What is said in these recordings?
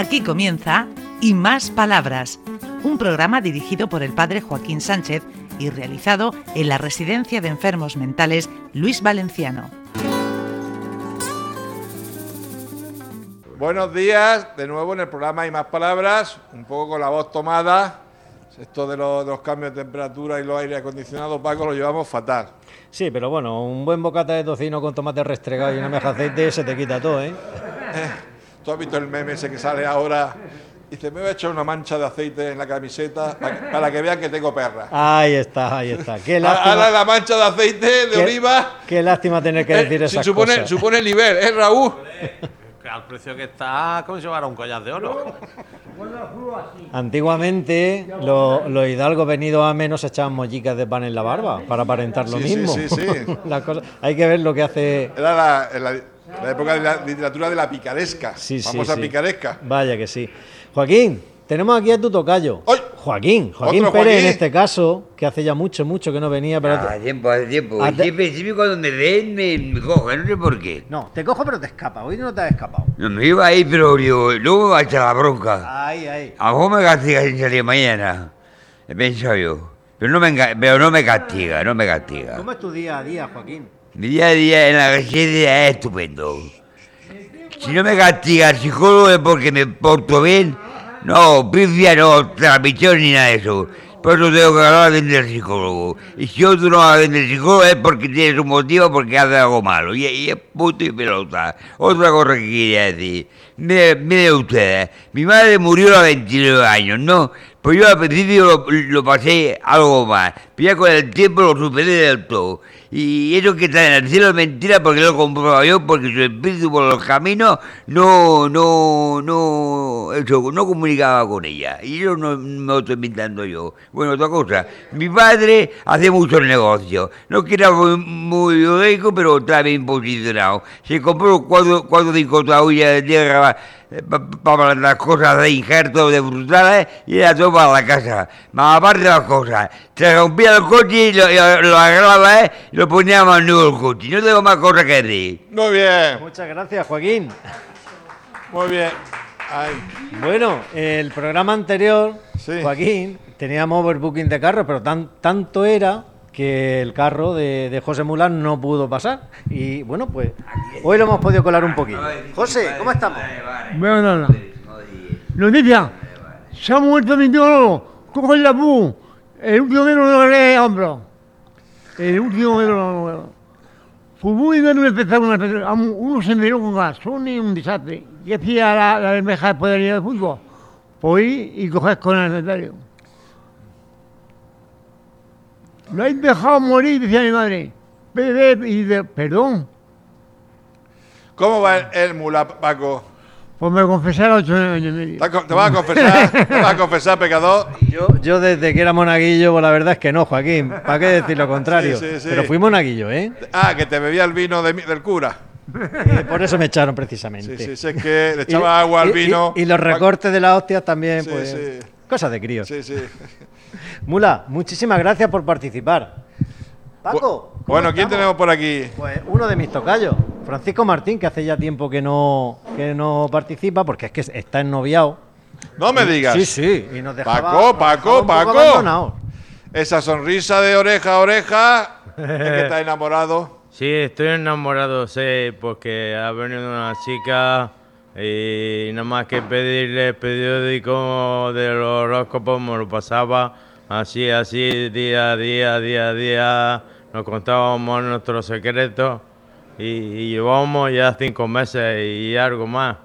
Aquí comienza Y Más Palabras, un programa dirigido por el padre Joaquín Sánchez y realizado en la Residencia de Enfermos Mentales Luis Valenciano. Buenos días, de nuevo en el programa Y Más Palabras, un poco con la voz tomada. Esto de los, de los cambios de temperatura y los aire acondicionados, Paco, lo llevamos fatal. Sí, pero bueno, un buen bocata de tocino con tomate restregado y una meja de aceite se te quita todo, ¿eh? ¿Tú has visto el meme ese que sale ahora? Dice, me voy a echar una mancha de aceite en la camiseta para, para que vean que tengo perra. Ahí está, ahí está. Qué Ahora lástima, la mancha de aceite de qué- oliva. qué lástima tener que eh, decir si esas supone, cosas. supone el nivel, ¿eh, Raúl? Que al precio que está, como si llevara un collar de oro. Antiguamente lo- los hidalgos venidos a menos echaban mollicas de pan en la barba para aparentar lo Sí, sí, mismo. sí, sí. La cosa- hay que ver lo que hace... Era la, en la- la época de la literatura de la picaresca. Sí, sí, famosa sí. picaresca. Vaya que sí. Joaquín, tenemos aquí a tu tocayo. ¡Ay! Joaquín, Joaquín Pérez Joaquín. en este caso, que hace ya mucho, mucho que no venía, pero... Hace tiempo, hace tiempo. Ah, Y te- siempre, siempre cuando me ven me, me no sé por qué. No, te cojo pero te escapa. Hoy no te has escapado. No me iba ahí, pero digo, luego me va a echar la bronca. Ahí, ahí. A vos me castiga sin salir mañana. He pensado yo. Pero no me, pero no me castiga, no me castiga. ¿Cómo es tu día a día, Joaquín? Mi día a día en la residencia es estupendo. Si no me castiga el psicólogo es porque me porto bien. No, pifia no, transmisión ni nada de eso. Por eso tengo que hablar bien del psicólogo. Y si otro no habla bien psicólogo es porque tiene su motivo, porque hace algo malo. Y, es punto y pelota. Otra cosa que quería decir. Miren mire ustedes, mi madre murió a los 29 años, ¿no? Pues yo al principio lo, lo pasé algo mal. Pero ya con el tiempo lo superé del todo. Y eso que está en el cielo es mentira porque lo comprobado yo, porque su espíritu por los caminos no, no, no, eso, no comunicaba con ella. Y eso no me lo estoy inventando yo. Bueno, otra cosa, mi padre hace muchos negocios. No que era muy, rico, pero estaba bien posicionado. Se compró cuatro, cuatro cinco taullas de tierra para las cosas de injertos de frutales y era todo para la casa. Más aparte de las cosas, se rompía el coche y lo, y lo, lo agarraba ¿eh? y lo ponía más nuevo el coche. No tengo más cosas que decir. Muy bien, Muchas gracias, Joaquín. muy bien. Ay, Bueno, el programa anterior, Sí. Joaquín, teníamos overbooking de carros, pero tan, tanto era que el carro de, de José Mulán no pudo pasar. Y bueno, pues hoy lo hemos podido colar un poquito. José, ¿cómo estamos? Bueno, no, no. Noticia. Se ha muerto mi tío. Cojo el lapú. El último metro de los hombros. El último metro de hombros. Fue muy bien un espectáculo. un espectáculo. Uno se miró con gasón y un desastre. ¿Qué hacía la, la bermeja después de fútbol? Pues ir y coger con el secretario. Lo habéis dejado morir, decía mi madre. Bebé, y de, perdón. ¿Cómo va el, el mula, Paco? Pues me confesaron ocho años y medio. ¿Te, has vas a confesar? ¿Te vas a confesar, pecador? Yo, yo desde que era monaguillo, pues la verdad es que no, Joaquín. ¿Para qué decir lo contrario? Sí, sí, sí. Pero fui monaguillo, ¿eh? Ah, que te bebía el vino de del cura. Eh, Por eso me echaron precisamente. Sí, sí, sí, es que le Y- echaba agua al y- vino. Y, y los recortes de las hostias también, Sí, pues. Cosas de críos. Sí, sí. Mula, muchísimas gracias por participar. Paco. ¿cómo Bueno, ¿quién estamos? tenemos por aquí? Pues uno de mis tocayos, Francisco Martín, que hace ya tiempo que no, que no participa porque es que está ennoviado. No me digas. Sí, sí, y nos dejaba, Paco, nos Paco, poco Paco. Esa sonrisa de oreja a oreja. Es que está enamorado. Sí, estoy enamorado, sí, porque ha venido una chica y nada más que pedirle el periódico de los horóscopos me lo pasaba así, así, día a día, día a día. Nos contábamos nuestros secretos y, y llevábamos ya cinco meses y algo más.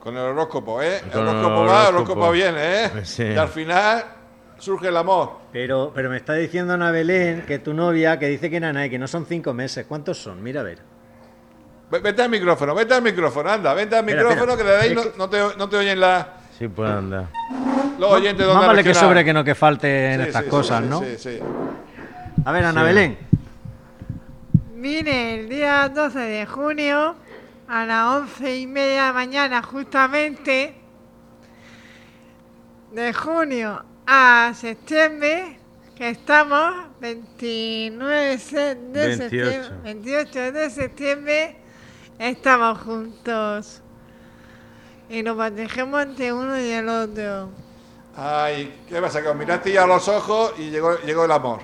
Con el horóscopo, ¿eh? El Con el horóscopo va, el horóscopo. horóscopo viene, ¿eh? Sí. Y al final surge el amor. Pero, pero me está diciendo Ana Belén, que tu novia, que dice que Nanay, que no son cinco meses. ¿Cuántos son? Mira a ver. Ve- Vete al micrófono, vete al micrófono, anda, vete al micrófono espera. que de ahí no, no te, no te oyen la, Sí, puede andar. los oyentes Más vale que sobre que no que falte en Sí, estas sí, cosas, sí, ¿no? Sí, sí. A ver, Ana Sí. Belén. Mire, el día 12 de junio, a las once y media de la mañana, justamente, de junio a septiembre, que estamos 29 se- de 28. septiembre, 28 de septiembre, estamos juntos. y nos protegemos entre uno y el otro. Ay, ¿qué pasa? Que os miraste ya a los ojos y llegó, llegó el amor.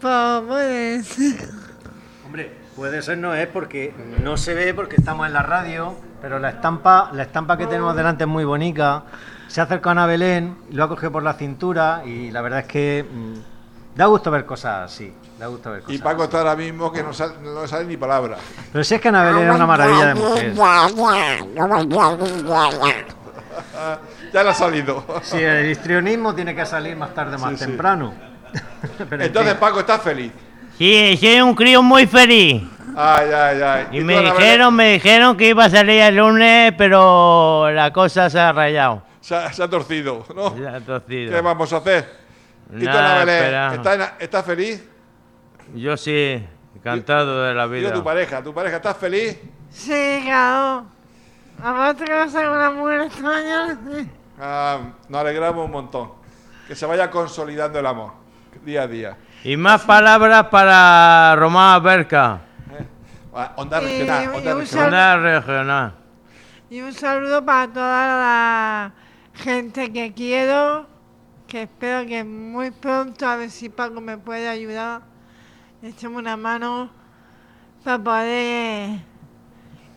Pues puede ser. Hombre, puede ser no es porque no se ve porque estamos en la radio, pero la estampa, la estampa que tenemos delante es muy bonita. Se acerca a Ana Belén, lo ha cogido por la cintura y la verdad es que mm, da gusto ver cosas así. Da gusto ver cosas. Y Paco así. está ahora mismo que no sale, no le sale ni palabra. Pero si es que Ana Belén es una maravilla de mujer. ya le ha salido. Si el histrionismo tiene que salir más tarde, más Sí, sí. temprano. Entonces. Paco, ¿estás feliz? Sí, soy un crío muy feliz. Ay, ay, ay. Y tú, me dijeron, me dijeron que iba a salir el lunes, pero la cosa se ha rayado. Se ha, se ha torcido, ¿no? Se ha torcido. ¿Qué vamos a hacer? ¿Y tú, Ana Belén. ¿estás, estás feliz? Yo sí, encantado de la vida. tu pareja, ¿tu pareja estás feliz? Sí, claro. Aparte que va a ser una mujer extraña. Ah, nos alegramos un montón. Que se vaya consolidando el amor, día a día. Y más palabras para Román Berca, Ah, Onda Y- regional, y onda regional. una regional. Y un saludo para toda la gente que quiero, que espero que muy pronto a ver si Paco me puede ayudar. Echemos una mano para poder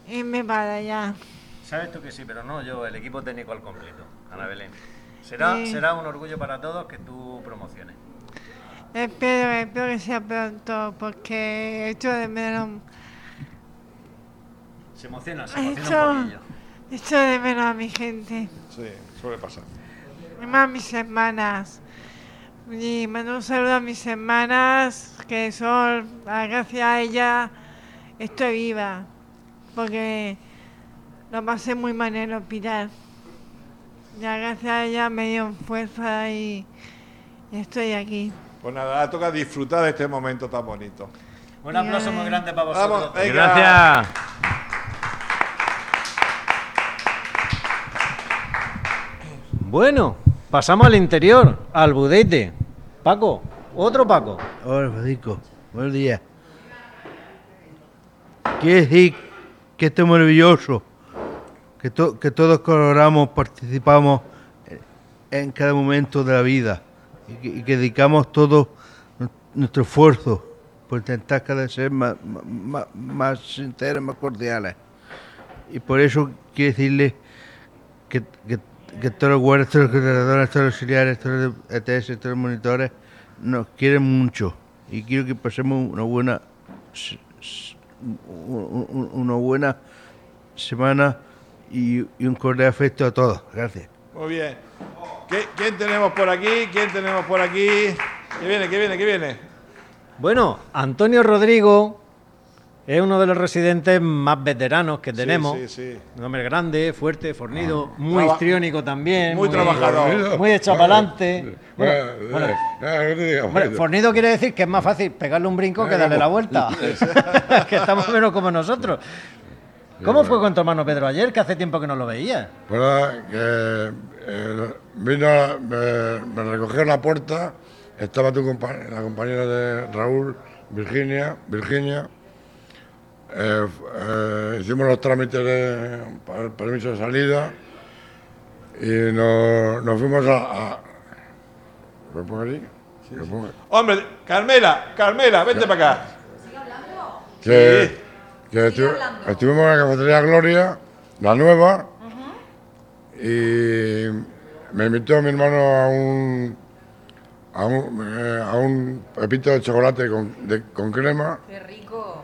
irme para allá. Sabes tú que sí, pero no yo, el equipo técnico al completo, Ana Belén. Será, Sí. será un orgullo para todos que tú promociones. Espero, espero que sea pronto, porque echo de menos, Se emociona, se echo, emociona un poquillo. echo de menos a mi gente. Sí, suele pasar. Más mis hermanas. Y mando un saludo a mis hermanas, que son, gracias a ellas, estoy viva. Porque lo pasé muy mal en el hospital. Ya gracias a ellas me dio fuerza y, y estoy aquí. Pues nada, ahora toca disfrutar de este momento tan bonito. Un aplauso muy grande para vosotros. Vamos, venga. Gracias. Bueno, pasamos al interior, al budete. Paco, otro Paco. Hola, Federico. Buenos días. Quiere decir que esto es maravilloso, que, to- que todos colaboramos, participamos en cada momento de la vida y que, dedicamos todo nu- nuestro esfuerzo por intentar cada vez ser más, más, más sinceros, más cordiales. Y por eso quiero decirle que, que, que todos los guardias, todos los contratadores, todos los auxiliares, todos los ETS, todos los monitores nos quieren mucho y quiero que pasemos una buena una buena semana y, y un cordial afecto a todos. Gracias. Muy bien. ¿Qué- ¿Quién tenemos por aquí? ¿Quién tenemos por aquí? ¿Qué viene? ¿Qué viene? ¿Qué viene? Bueno, Antonio Rodrigo es uno de los residentes más veteranos que tenemos. Sí, sí, sí. Un hombre grande, fuerte, fornido, muy Traba- histriónico también. muy trabajador. Muy adelante. Bueno, Bueno, no te digas, Hombre, bueno. fornido quiere decir que es más fácil pegarle un brinco que darle la vuelta. que o menos como nosotros. ¿Cómo fue con tu hermano Pedro ayer, que hace tiempo que no lo veía? Pues nada, que eh, vino, me, me recogió en la puerta, estaba tu la compañera de Raúl, Virginia, Virginia. Eh, eh, hicimos los trámites de, para el permiso de salida y nos, nos fuimos a... a ¿Me pongo aquí? ¿Me pongo? Hombre, Carmela, Carmela, vente para acá. que, Sí. que estu- estuvimos en la cafetería Gloria, la nueva, y me invitó mi hermano a un a un, eh, a un pepito de chocolate con, de- con crema. Qué rico.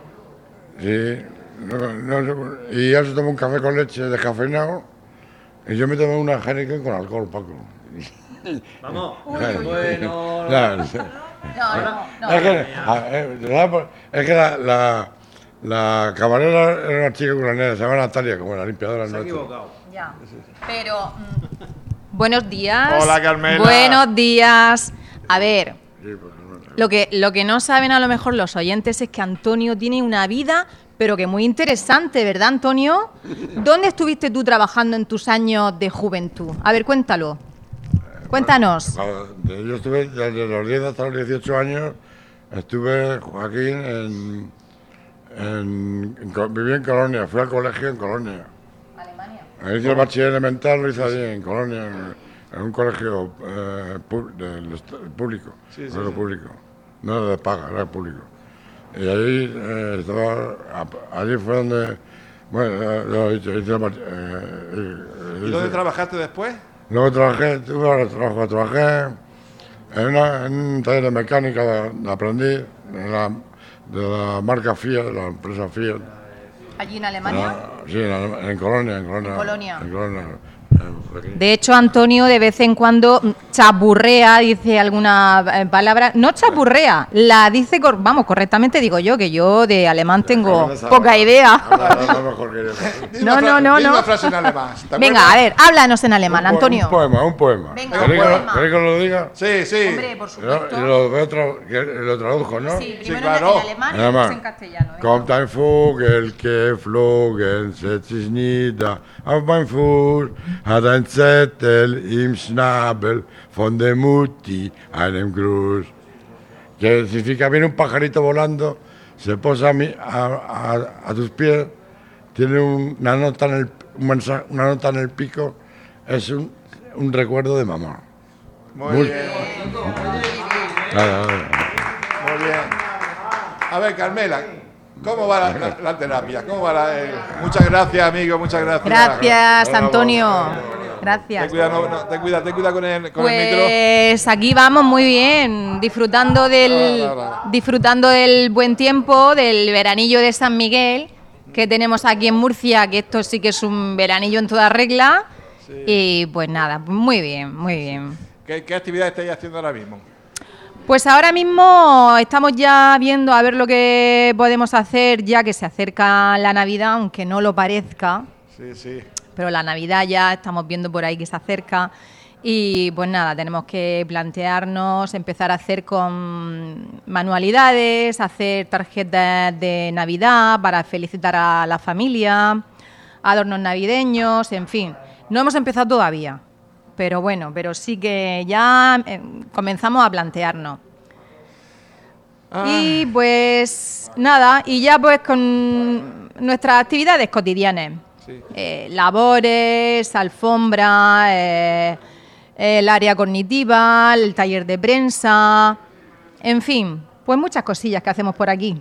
Sí, no- no- y ya se tomó un café con leche descafeinado, y yo me tomé una Heineken con alcohol, Paco. Vamos. Bueno. No, no, no. Es que, a- eh, es que la, la, la camarera era una chica ucraniana, se llama Natalia, como la limpiadora Se ha equivocado. Ya. Pero. mm, buenos días. Hola, Carmela. Buenos días. A ver, Sí, pues, lo que, lo que no saben a lo mejor los oyentes es que Antonio tiene una vida, pero que muy interesante, ¿verdad, Antonio? ¿Dónde estuviste tú trabajando en tus años de juventud? A ver, cuéntalo. Cuéntanos. Yo estuve desde los 10 hasta los 18 años, estuve, Joaquín, en, en, en Co- viví en Colonia, fui al colegio en Colonia. Hice el bachiller elemental, lo hice allí en Colonia, en, en un colegio eh, pu- del est- público. Sí, sí. público. No era de paga, era público. Y ahí eh, estaba, allí fue donde, bueno, eh, lo hice, hice el bach- eh, eh, ¿Y dónde hice- trabajaste después? Luego trabajé, tuve ahora trabajo, trabajé en, una- en un taller de mecánica de, de aprendiz de la, de la marca Fiat, de la empresa Fiat. Allí en Alemania. Ah, sí, en, en Colonia, en Colonia. Colonia. En Colonia. De hecho, Antonio de vez en cuando mm, chapurrea, dice alguna eh, palabra. No chapurrea, la dice, cor- vamos, correctamente digo yo, que yo de alemán tengo poca idea. No, no, no, no. una frase en alemán. ¿te Venga, a ver, háblanos en alemán, Un Antonio. Un poema, un poema. Venga, ¿Queréis un que lo- poema. ¿Queréis que lo diga? Sí, sí. Hombre, por lo, supuesto. y lo, lo traduzco, ¿no? Sí, primero en- claro. en alemán y después en castellano. venga. Kommt ein Vogel geflogen, setzt sich nieder auf mein Fuß, hat ein Zettel im Schnabel von der Mutti, einem Gruß. Que significa, viene un pajarito volando, se posa a, mi- a, a- a tus pies, tiene un- una, nota en el, un mensaje- una nota en el pico, es un, un recuerdo de mamá. Muy, Muy- bien, muy bien. A ver, Carmela, ¿cómo va la, la- la terapia? ¿Cómo va la, eh, Muchas gracias, amigo, muchas gracias. Gracias, Bravo. Antonio. Ten Gracias. cuidado, no, no, ten cuidado, ten cuidado con el, con el micro. Pues aquí vamos muy bien, disfrutando del, disfrutando del buen tiempo, del veranillo de San Miguel que tenemos aquí en Murcia, que esto sí que es un veranillo en toda regla. Y pues nada, muy bien, muy bien. ¿Qué, qué actividad estáis haciendo ahora mismo? Pues ahora mismo estamos ya viendo a ver lo que podemos hacer ya que se acerca la Navidad, aunque no lo parezca. Sí, sí. Pero la Navidad ya estamos viendo por ahí que se acerca y pues nada, tenemos que plantearnos empezar a hacer con manualidades, hacer tarjetas de Navidad para felicitar a la familia, adornos navideños, en fin. No hemos empezado todavía, pero bueno, pero sí que ya eh, comenzamos a plantearnos. Y pues nada, y ya pues con nuestras actividades cotidianas. Sí. Eh, labores, alfombra, eh, el área cognitiva, el taller de prensa, en fin, pues muchas cosillas que hacemos por aquí.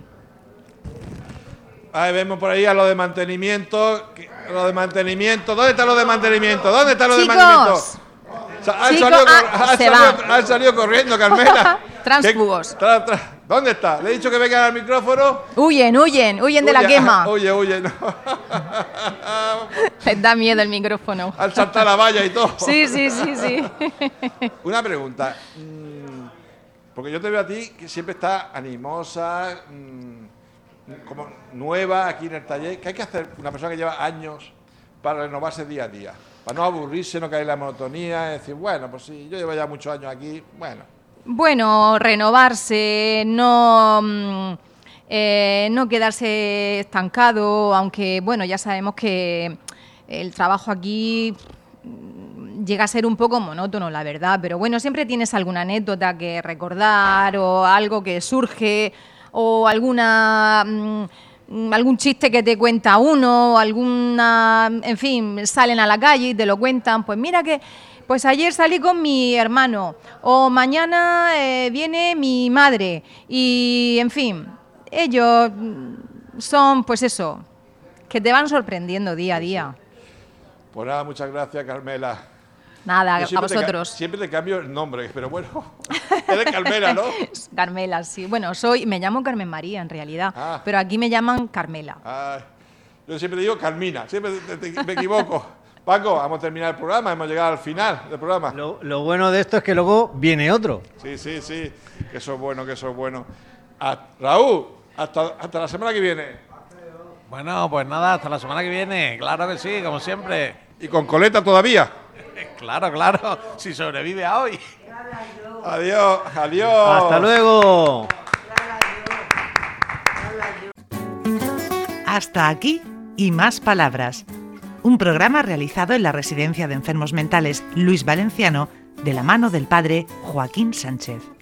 Ahí vemos por ahí a lo de mantenimiento. Lo de mantenimiento. ¿Dónde está lo de mantenimiento? ¿Dónde está lo de mantenimiento? Han, salido, ah, han salido- va. han salido corriendo, Carmela. Tránsfugos. ¿Qué- tra- tra- ¿Dónde está? Le he dicho que vengan al micrófono. Huyen, huyen, huyen de la Huye, quema. Oye, oye, no. Les da miedo el micrófono. Al saltar la valla y todo. Sí, sí, sí, sí. Una pregunta. mm, Porque yo te veo a ti que siempre estás animosa, mm, como nueva aquí en el taller. ¿Qué hay que hacer una persona que lleva años para renovarse día a día? Para no aburrirse, no caer en la monotonía, decir, bueno, pues sí, yo llevo ya muchos años aquí, bueno. Bueno, renovarse, no, mm, eh, no quedarse estancado, aunque bueno, ya sabemos que el trabajo aquí mm, llega a ser un poco monótono, la verdad, pero bueno, siempre tienes alguna anécdota que recordar o algo que surge o alguna mm, algún chiste que te cuenta uno, alguna, en fin, salen a la calle y te lo cuentan, pues mira que pues ayer salí con mi hermano o mañana eh, viene mi madre y en fin, ellos mm, son pues eso, que te van sorprendiendo día a día. Pues nada, muchas gracias, Carmela. Nada, a te vosotros. siempre te cambio el nombre, pero bueno, eres Carmela, ¿no? Carmela, sí. Bueno, soy, me llamo Carmen María en realidad, Ah. pero aquí me llaman Carmela. Ay, yo siempre digo Carmina, siempre te- te- me equivoco. Paco, vamos a terminar el programa, hemos llegado al final del programa. Lo, lo bueno de esto es que luego viene otro. Sí, sí, sí, que eso es bueno, que eso es bueno. Raúl, hasta, hasta la semana que viene. Bueno, pues nada, hasta la semana que viene. Claro que sí, como siempre. ¿Y con coleta todavía? Claro, claro. Si sobrevive a hoy. Adiós, adiós. Hasta luego. Hasta aquí y más palabras. Un programa realizado en la Residencia de Enfermos Mentales Luis Valenciano de la mano del padre Joaquín Sánchez.